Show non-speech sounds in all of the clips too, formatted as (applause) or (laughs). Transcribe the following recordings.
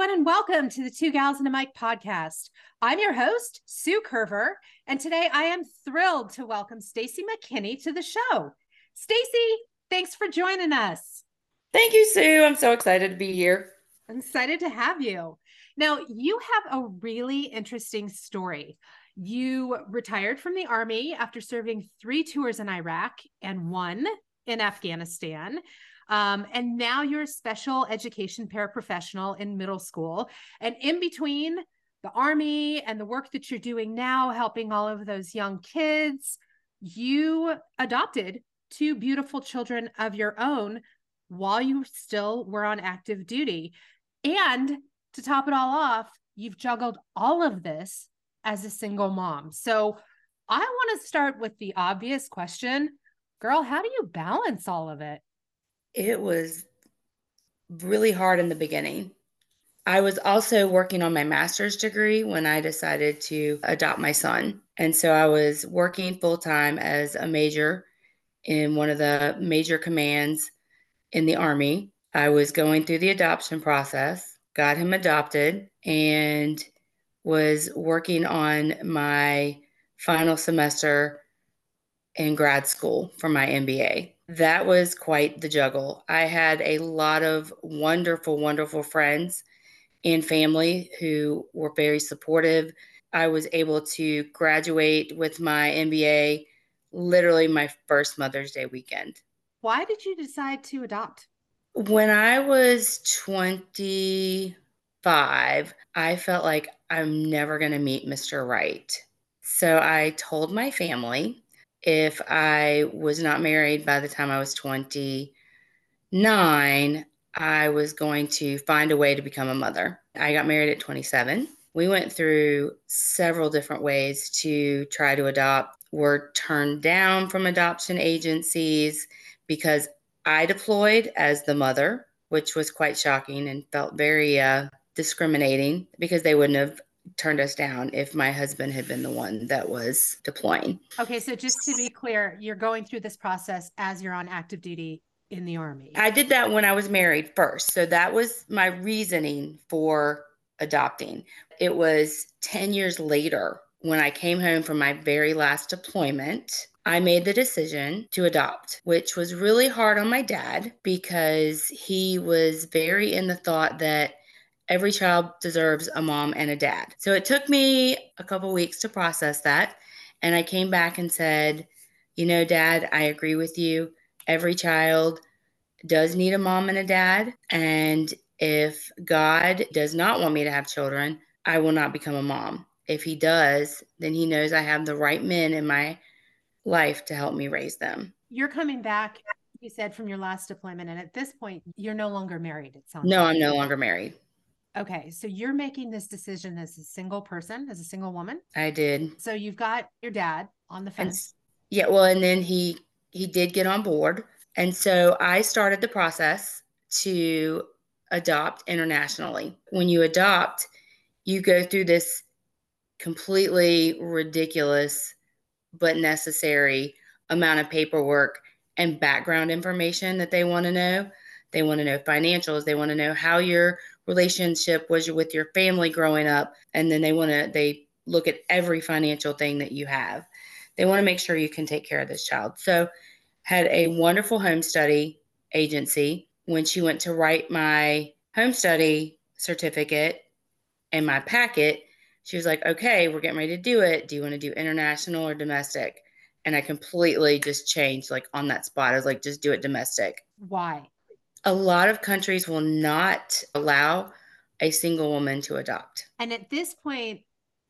everyone, and welcome to the Two Gals and a Mic podcast. I'm your host, Sue Curver, and today I am thrilled to welcome Stacy McKinney to the show. Stacy, thanks for joining us. Thank you, Sue. I'm so excited to be here. I'm excited to have you. Now, you have a really interesting story. You retired from the Army after serving three tours in Iraq and one in Afghanistan. Um, and now you're a special education paraprofessional in middle school. And in between the Army and the work that you're doing now, helping all of those young kids, you adopted two beautiful children of your own while you still were on active duty. And to top it all off, you've juggled all of this as a single mom. So I want to start with the obvious question Girl, how do you balance all of it? It was really hard in the beginning. I was also working on my master's degree when I decided to adopt my son. And so I was working full time as a major in one of the major commands in the Army. I was going through the adoption process, got him adopted, and was working on my final semester in grad school for my MBA that was quite the juggle. I had a lot of wonderful, wonderful friends and family who were very supportive. I was able to graduate with my MBA literally my first Mother's Day weekend. Why did you decide to adopt? When I was 25, I felt like I'm never going to meet Mr. Right. So I told my family if I was not married by the time I was 29, I was going to find a way to become a mother. I got married at 27. We went through several different ways to try to adopt. Were turned down from adoption agencies because I deployed as the mother, which was quite shocking and felt very uh, discriminating because they wouldn't have turned us down if my husband had been the one that was deploying. Okay, so just to be clear, you're going through this process as you're on active duty in the army. I did that when I was married first. So that was my reasoning for adopting. It was 10 years later when I came home from my very last deployment. I made the decision to adopt, which was really hard on my dad because he was very in the thought that every child deserves a mom and a dad. So it took me a couple weeks to process that. And I came back and said, you know, dad, I agree with you. Every child does need a mom and a dad. And if God does not want me to have children, I will not become a mom. If he does, then he knows I have the right men in my life to help me raise them. You're coming back, you said, from your last deployment. And at this point, you're no longer married. It sounds No, like. I'm no longer married. Okay, so you're making this decision as a single person, as a single woman. I did. So you've got your dad on the fence. And, yeah, well, and then he he did get on board, and so I started the process to adopt internationally. When you adopt, you go through this completely ridiculous but necessary amount of paperwork and background information that they want to know. They want to know financials. They want to know how your relationship was with your family growing up and then they want to they look at every financial thing that you have. They want to make sure you can take care of this child. So had a wonderful home study agency. When she went to write my home study certificate and my packet she was like okay we're getting ready to do it. Do you want to do international or domestic? And i completely just changed like on that spot. I was like just do it domestic. Why a lot of countries will not allow a single woman to adopt. And at this point,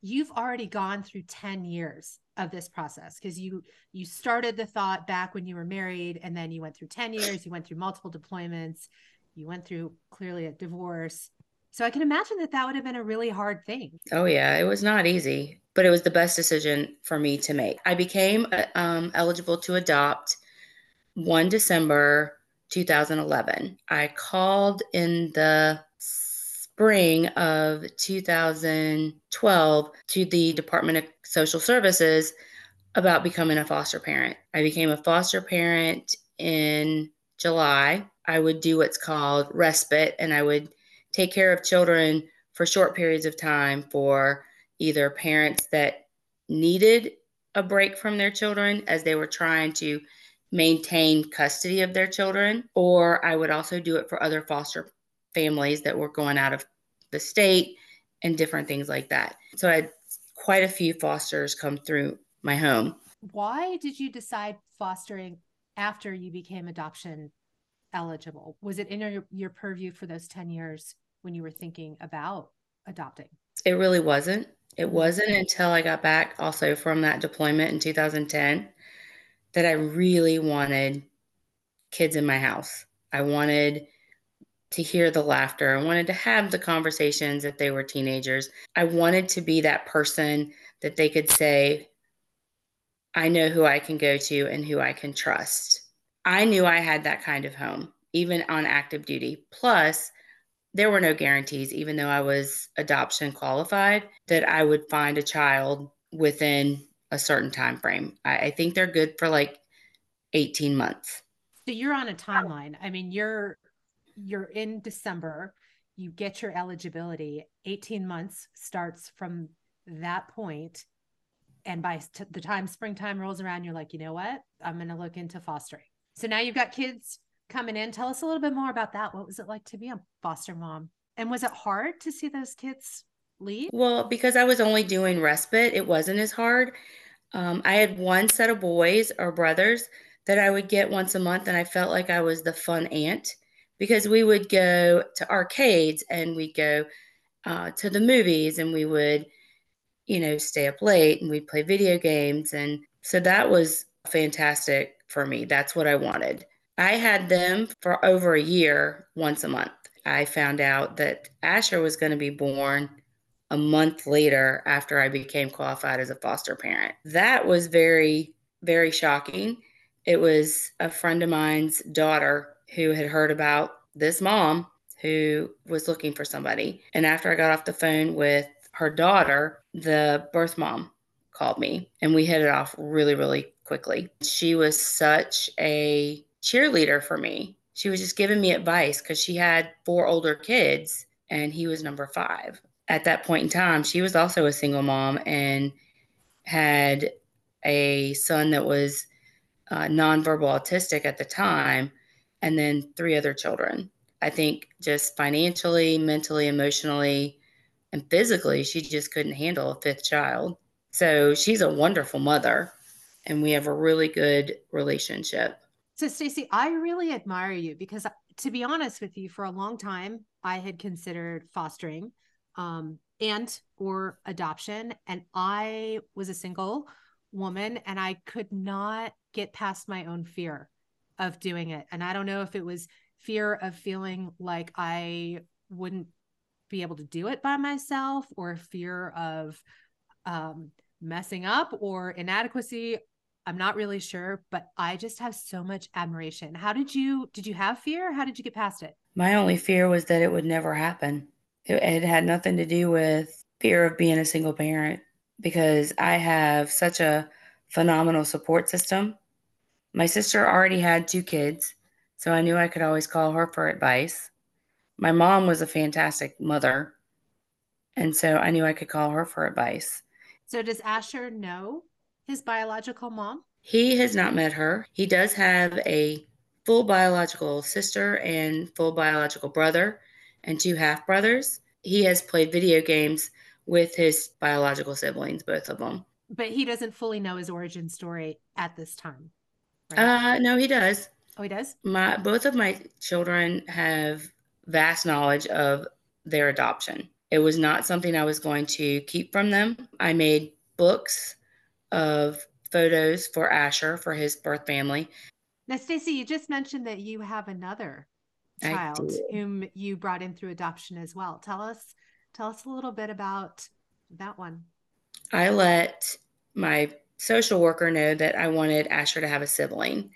you've already gone through 10 years of this process because you you started the thought back when you were married and then you went through 10 years you went through multiple deployments you went through clearly a divorce. So i can imagine that that would have been a really hard thing. Oh yeah it was not easy but it was the best decision for me to make. I became uh, um, eligible to adopt 1 december 2011. I called in the spring of 2012 to the Department of Social Services about becoming a foster parent. I became a foster parent in July. I would do what's called respite and I would take care of children for short periods of time for either parents that needed a break from their children as they were trying to maintain custody of their children, or I would also do it for other foster families that were going out of the state and different things like that. So I had quite a few fosters come through my home. Why did you decide fostering after you became adoption eligible? Was it in your, your purview for those 10 years when you were thinking about adopting? It really wasn't. It mm-hmm. wasn't until I got back also from that deployment in 2010 that I really wanted kids in my house. I wanted to hear the laughter. I wanted to have the conversations if they were teenagers. I wanted to be that person that they could say, I know who I can go to and who I can trust. I knew I had that kind of home, even on active duty. Plus, there were no guarantees, even though I was adoption qualified, that I would find a child within a certain time frame. I, I think they're good for like 18 months. So you're on a timeline. I mean, you're you're in December, you get your eligibility. 18 months starts from that point and by t- the time springtime rolls around you're like, "You know what? I'm going to look into fostering." So now you've got kids coming in. Tell us a little bit more about that. What was it like to be a foster mom? And was it hard to see those kids leave? Well, because I was only doing respite, it wasn't as hard. Um, I had one set of boys or brothers that I would get once a month, and I felt like I was the fun aunt because we would go to arcades and we'd go uh, to the movies and we would, you know, stay up late and we'd play video games. And so that was fantastic for me. That's what I wanted. I had them for over a year once a month. I found out that Asher was going to be born a month later after I became qualified as a foster parent. That was very, very shocking. It was a friend of mine's daughter who had heard about this mom who was looking for somebody. And after I got off the phone with her daughter, the birth mom called me and we hit it off really, really quickly. She was such a cheerleader for me. She was just giving me advice because she had four older kids and he was number five at that point in time, she was also a single mom and had a son that was uh, nonverbal autistic at the time, and then three other children. I think just financially, mentally, emotionally, and physically, she just couldn't handle a fifth child. So she's a wonderful mother, and we have a really good relationship. So, Stacy, I really admire you because, to be honest with you, for a long time, I had considered fostering um, and or adoption. And I was a single woman and I could not get past my own fear of doing it. And I don't know if it was fear of feeling like I wouldn't be able to do it by myself or fear of um, messing up or inadequacy. I'm not really sure, but I just have so much admiration. How did you did you have fear? How did you get past it? My only fear was that it would never happen. It, it had nothing to do with fear of being a single parent because I have such a phenomenal support system. My sister already had two kids, so I knew I could always call her for advice. My mom was a fantastic mother, and so I knew I could call her for advice. So, does Asher know his biological mom? He has not met her. He does have a full biological sister and full biological brother and two half brothers. He has played video games with his biological siblings, both of them. But he doesn't fully know his origin story at this time. Right? Uh, no, he does. Oh, he does. My both of my children have vast knowledge of their adoption. It was not something I was going to keep from them. I made books of photos for Asher for his birth family. Now, Stacy, you just mentioned that you have another child whom you brought in through adoption as well. Tell us tell us a little bit about that one. I let my social worker know that I wanted Asher to have a sibling.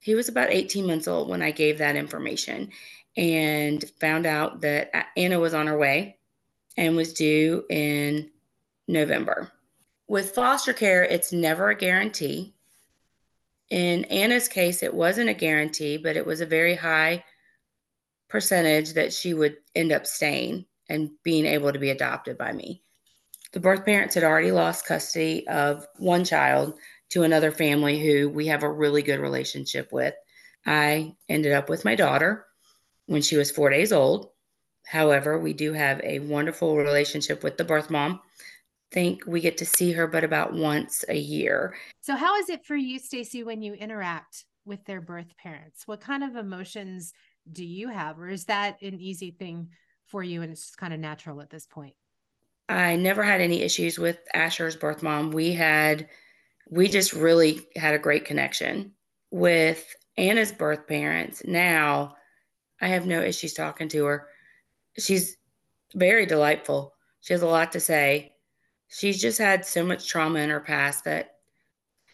He was about 18 months old when I gave that information and found out that Anna was on her way and was due in November. With foster care, it's never a guarantee. In Anna's case, it wasn't a guarantee, but it was a very high percentage that she would end up staying and being able to be adopted by me. The birth parents had already lost custody of one child to another family who we have a really good relationship with. I ended up with my daughter when she was four days old. However, we do have a wonderful relationship with the birth mom. Think we get to see her, but about once a year. So, how is it for you, Stacy, when you interact with their birth parents? What kind of emotions do you have, or is that an easy thing for you and it's just kind of natural at this point? I never had any issues with Asher's birth mom. We had, we just really had a great connection with Anna's birth parents. Now I have no issues talking to her. She's very delightful. She has a lot to say. She's just had so much trauma in her past that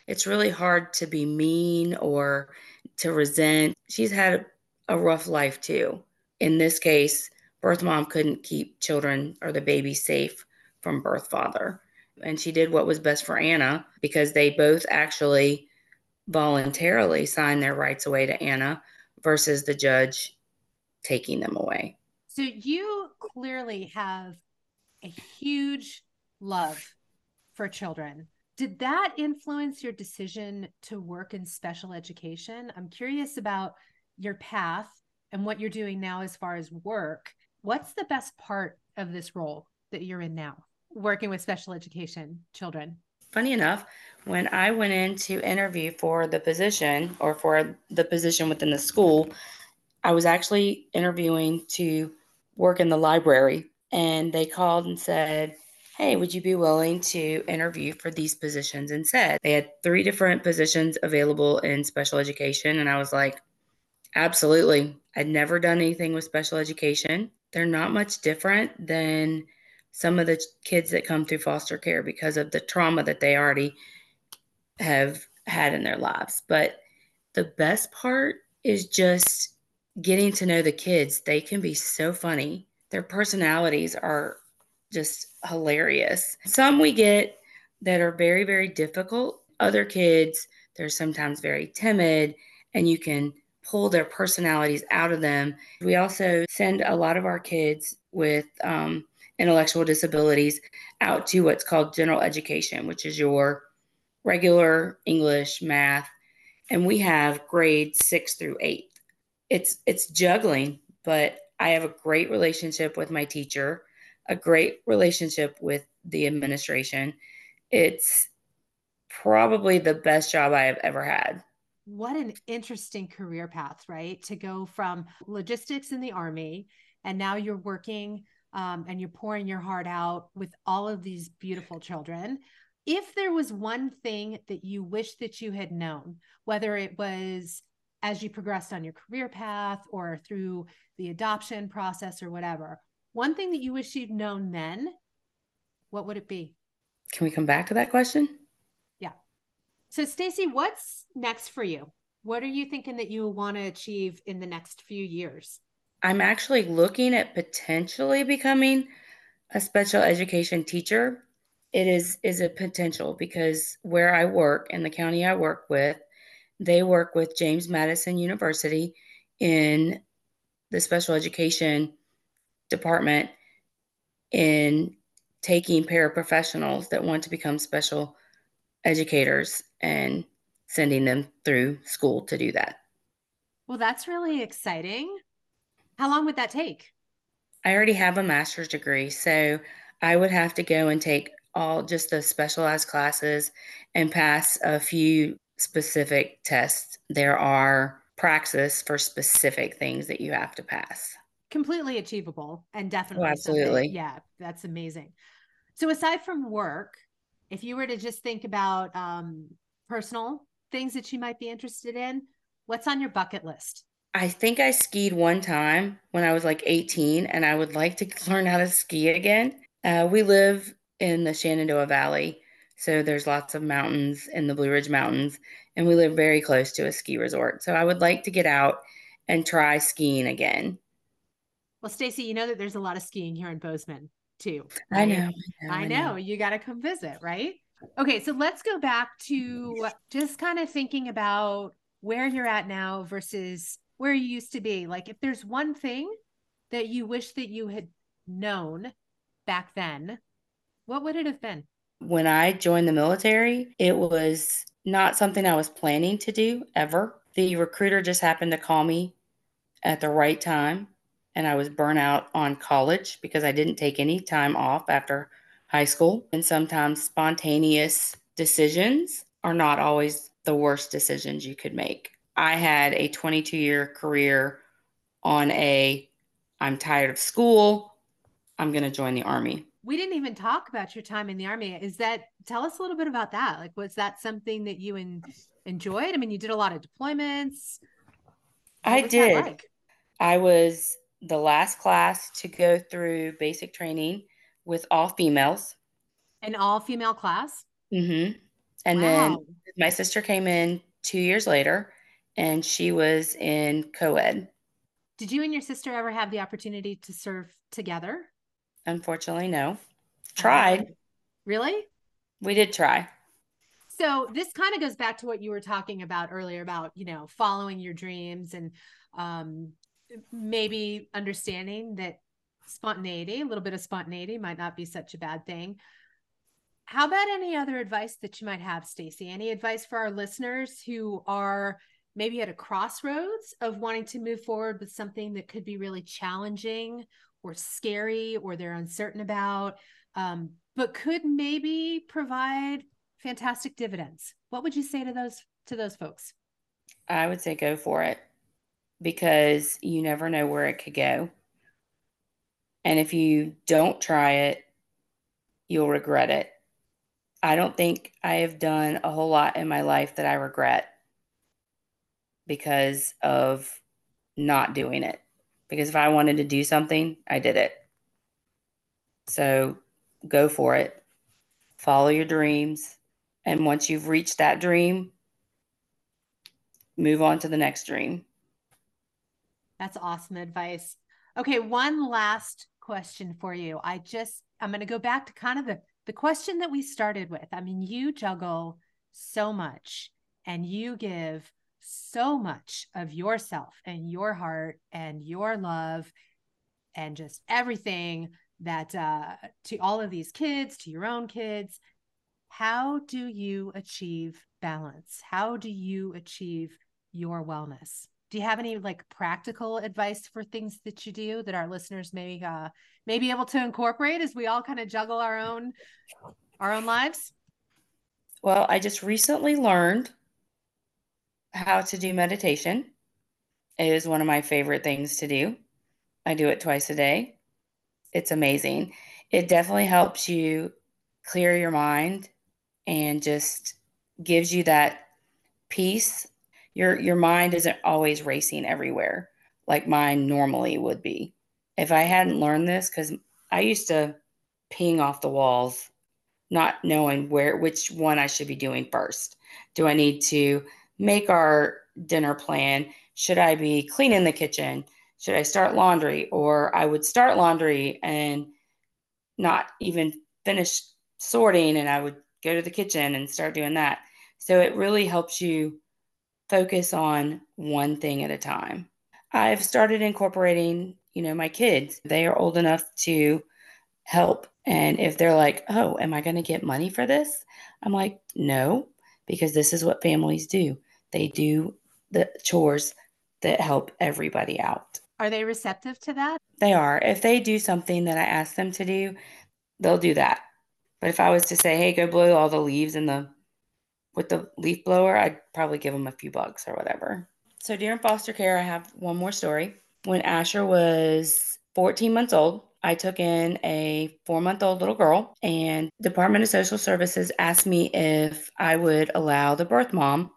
it's really hard to be mean or to resent. She's had a rough life too. In this case, birth mom couldn't keep children or the baby safe from birth father. And she did what was best for Anna because they both actually voluntarily signed their rights away to Anna versus the judge taking them away. So you clearly have a huge love for children. Did that influence your decision to work in special education? I'm curious about your path and what you're doing now as far as work. What's the best part of this role that you're in now, working with special education children? Funny enough, when I went in to interview for the position or for the position within the school, I was actually interviewing to work in the library. And they called and said, Hey, would you be willing to interview for these positions instead? They had three different positions available in special education. And I was like, Absolutely. I'd never done anything with special education. They're not much different than some of the kids that come through foster care because of the trauma that they already have had in their lives. But the best part is just getting to know the kids. They can be so funny. Their personalities are just hilarious. Some we get that are very, very difficult. Other kids, they're sometimes very timid, and you can pull their personalities out of them. We also send a lot of our kids with um, intellectual disabilities out to what's called general education, which is your regular English, math, and we have grades six through eight. It's it's juggling, but I have a great relationship with my teacher, a great relationship with the administration. It's probably the best job I have ever had what an interesting career path, right? To go from logistics in the Army and now you're working um, and you're pouring your heart out with all of these beautiful children. If there was one thing that you wish that you had known, whether it was as you progressed on your career path or through the adoption process or whatever, one thing that you wish you'd known then, what would it be? Can we come back to that question? So, Stacy, what's next for you? What are you thinking that you want to achieve in the next few years? I'm actually looking at potentially becoming a special education teacher. It is is a potential because where I work and the county I work with, they work with James Madison University in the special education department in taking paraprofessionals that want to become special educators and sending them through school to do that. Well, that's really exciting. How long would that take? I already have a master's degree, so I would have to go and take all just the specialized classes and pass a few specific tests. There are praxis for specific things that you have to pass. Completely achievable and definitely. Oh, absolutely. Yeah, that's amazing. So, aside from work, if you were to just think about um, personal things that you might be interested in, what's on your bucket list? I think I skied one time when I was like 18, and I would like to (laughs) learn how to ski again. Uh, we live in the Shenandoah Valley, so there's lots of mountains in the Blue Ridge Mountains, and we live very close to a ski resort. So I would like to get out and try skiing again. Well, Stacy, you know that there's a lot of skiing here in Bozeman too. Right? I, know, I know. I know. know. You got to come visit, right? Okay, so let's go back to just kind of thinking about where you're at now versus where you used to be, like if there's one thing that you wish that you had known back then, what would it have been? When I joined the military, it was not something I was planning to do ever. The recruiter just happened to call me at the right time, and I was burnt out on college because I didn't take any time off after high school. And sometimes spontaneous decisions are not always the worst decisions you could make. I had a 22 year career on a I'm tired of school, I'm going to join the army. We didn't even talk about your time in the army. Is that tell us a little bit about that? Like was that something that you enjoyed? I mean, you did a lot of deployments. What I did. Like? I was the last class to go through basic training with all females. An all female class? Mm-hmm. And wow. then my sister came in two years later and she was in co ed. Did you and your sister ever have the opportunity to serve together? Unfortunately, no. Tried. really? We did try. So this kind of goes back to what you were talking about earlier about, you know, following your dreams and um, maybe understanding that spontaneity, a little bit of spontaneity might not be such a bad thing. How about any other advice that you might have, Stacy? Any advice for our listeners who are maybe at a crossroads of wanting to move forward with something that could be really challenging or scary or they're uncertain about, um, but could maybe provide fantastic dividends? What would you say to those to those folks? I would say go for it because you never know where it could go. And if you don't try it, you'll regret it. I don't think I have done a whole lot in my life that I regret because of not doing it. Because if I wanted to do something, I did it. So go for it. Follow your dreams. And once you've reached that dream, move on to the next dream. That's awesome advice. Okay, one last question for you. I just I'm going to go back to kind of the the question that we started with. I mean, you juggle so much and you give so much of yourself and your heart and your love and just everything that uh, to all of these kids, to your own kids. How do you achieve balance? How do you achieve your wellness? Do you have any like practical advice for things that you do that our listeners may uh, may be able to incorporate as we all kind of juggle our own our own lives? Well, I just recently learned how to do meditation. It is one of my favorite things to do. I do it twice a day. It's amazing. It definitely helps you clear your mind and just gives you that peace. Your your mind isn't always racing everywhere like mine normally would be. If I hadn't learned this cuz I used to ping off the walls not knowing where which one I should be doing first. Do I need to make our dinner plan. Should I be cleaning the kitchen? Should I start laundry? Or I would start laundry and not even finish sorting, and I would go to the kitchen and start doing that. So it really helps you focus on one thing at a time. I've started incorporating, you know, my kids. They are old enough to help. And if they're like, oh, am I going to get money for this? I'm like, no, because this is what families do. They do the chores that help everybody out. Are they receptive to that? They are. If they do something that I ask them to do, they'll do that. But if I was to say, "Hey, go blow all the leaves in the with the leaf blower," I'd probably give them a few bucks or whatever. So during foster care, I have one more story. When Asher was 14 months old, I took in a four month old little girl, and Department of Social Services asked me if I would allow the birth mom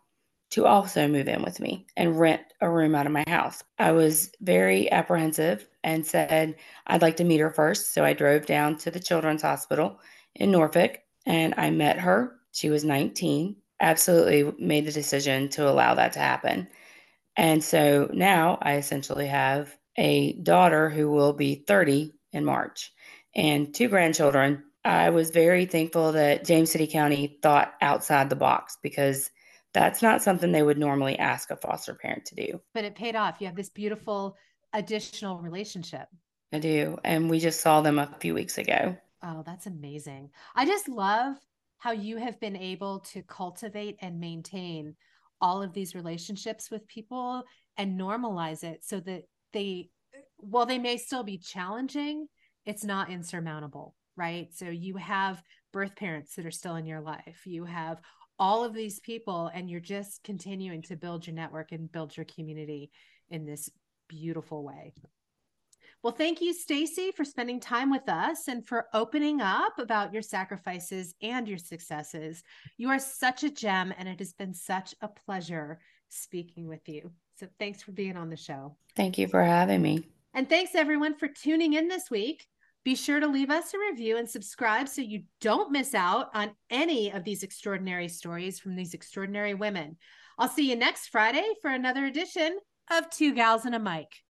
to also move in with me and rent a room out of my house. I was very apprehensive and said I'd like to meet her first. So I drove down to the Children's Hospital in Norfolk and I met her. She was 19. Absolutely made the decision to allow that to happen. And so now I essentially have a daughter who will be 30 in March and two grandchildren. I was very thankful that James City County thought outside the box because That's not something they would normally ask a foster parent to do. But it paid off. You have this beautiful additional relationship. I do. And we just saw them a few weeks ago. Oh, that's amazing. I just love how you have been able to cultivate and maintain all of these relationships with people and normalize it so that they, while they may still be challenging, it's not insurmountable, right? So you have birth parents that are still in your life, you have all of these people, and you're just continuing to build your network and build your community in this beautiful way. Well, thank you, Stacy, for spending time with us and for opening up about your sacrifices and your successes. You are such a gem, and it has been such a pleasure speaking with you. So, thanks for being on the show. Thank you for having me. And thanks, everyone, for tuning in this week. Be sure to leave us a review and subscribe so you don't miss out on any of these extraordinary stories from these extraordinary women. I'll see you next Friday for another edition of Two Gals and a Mic.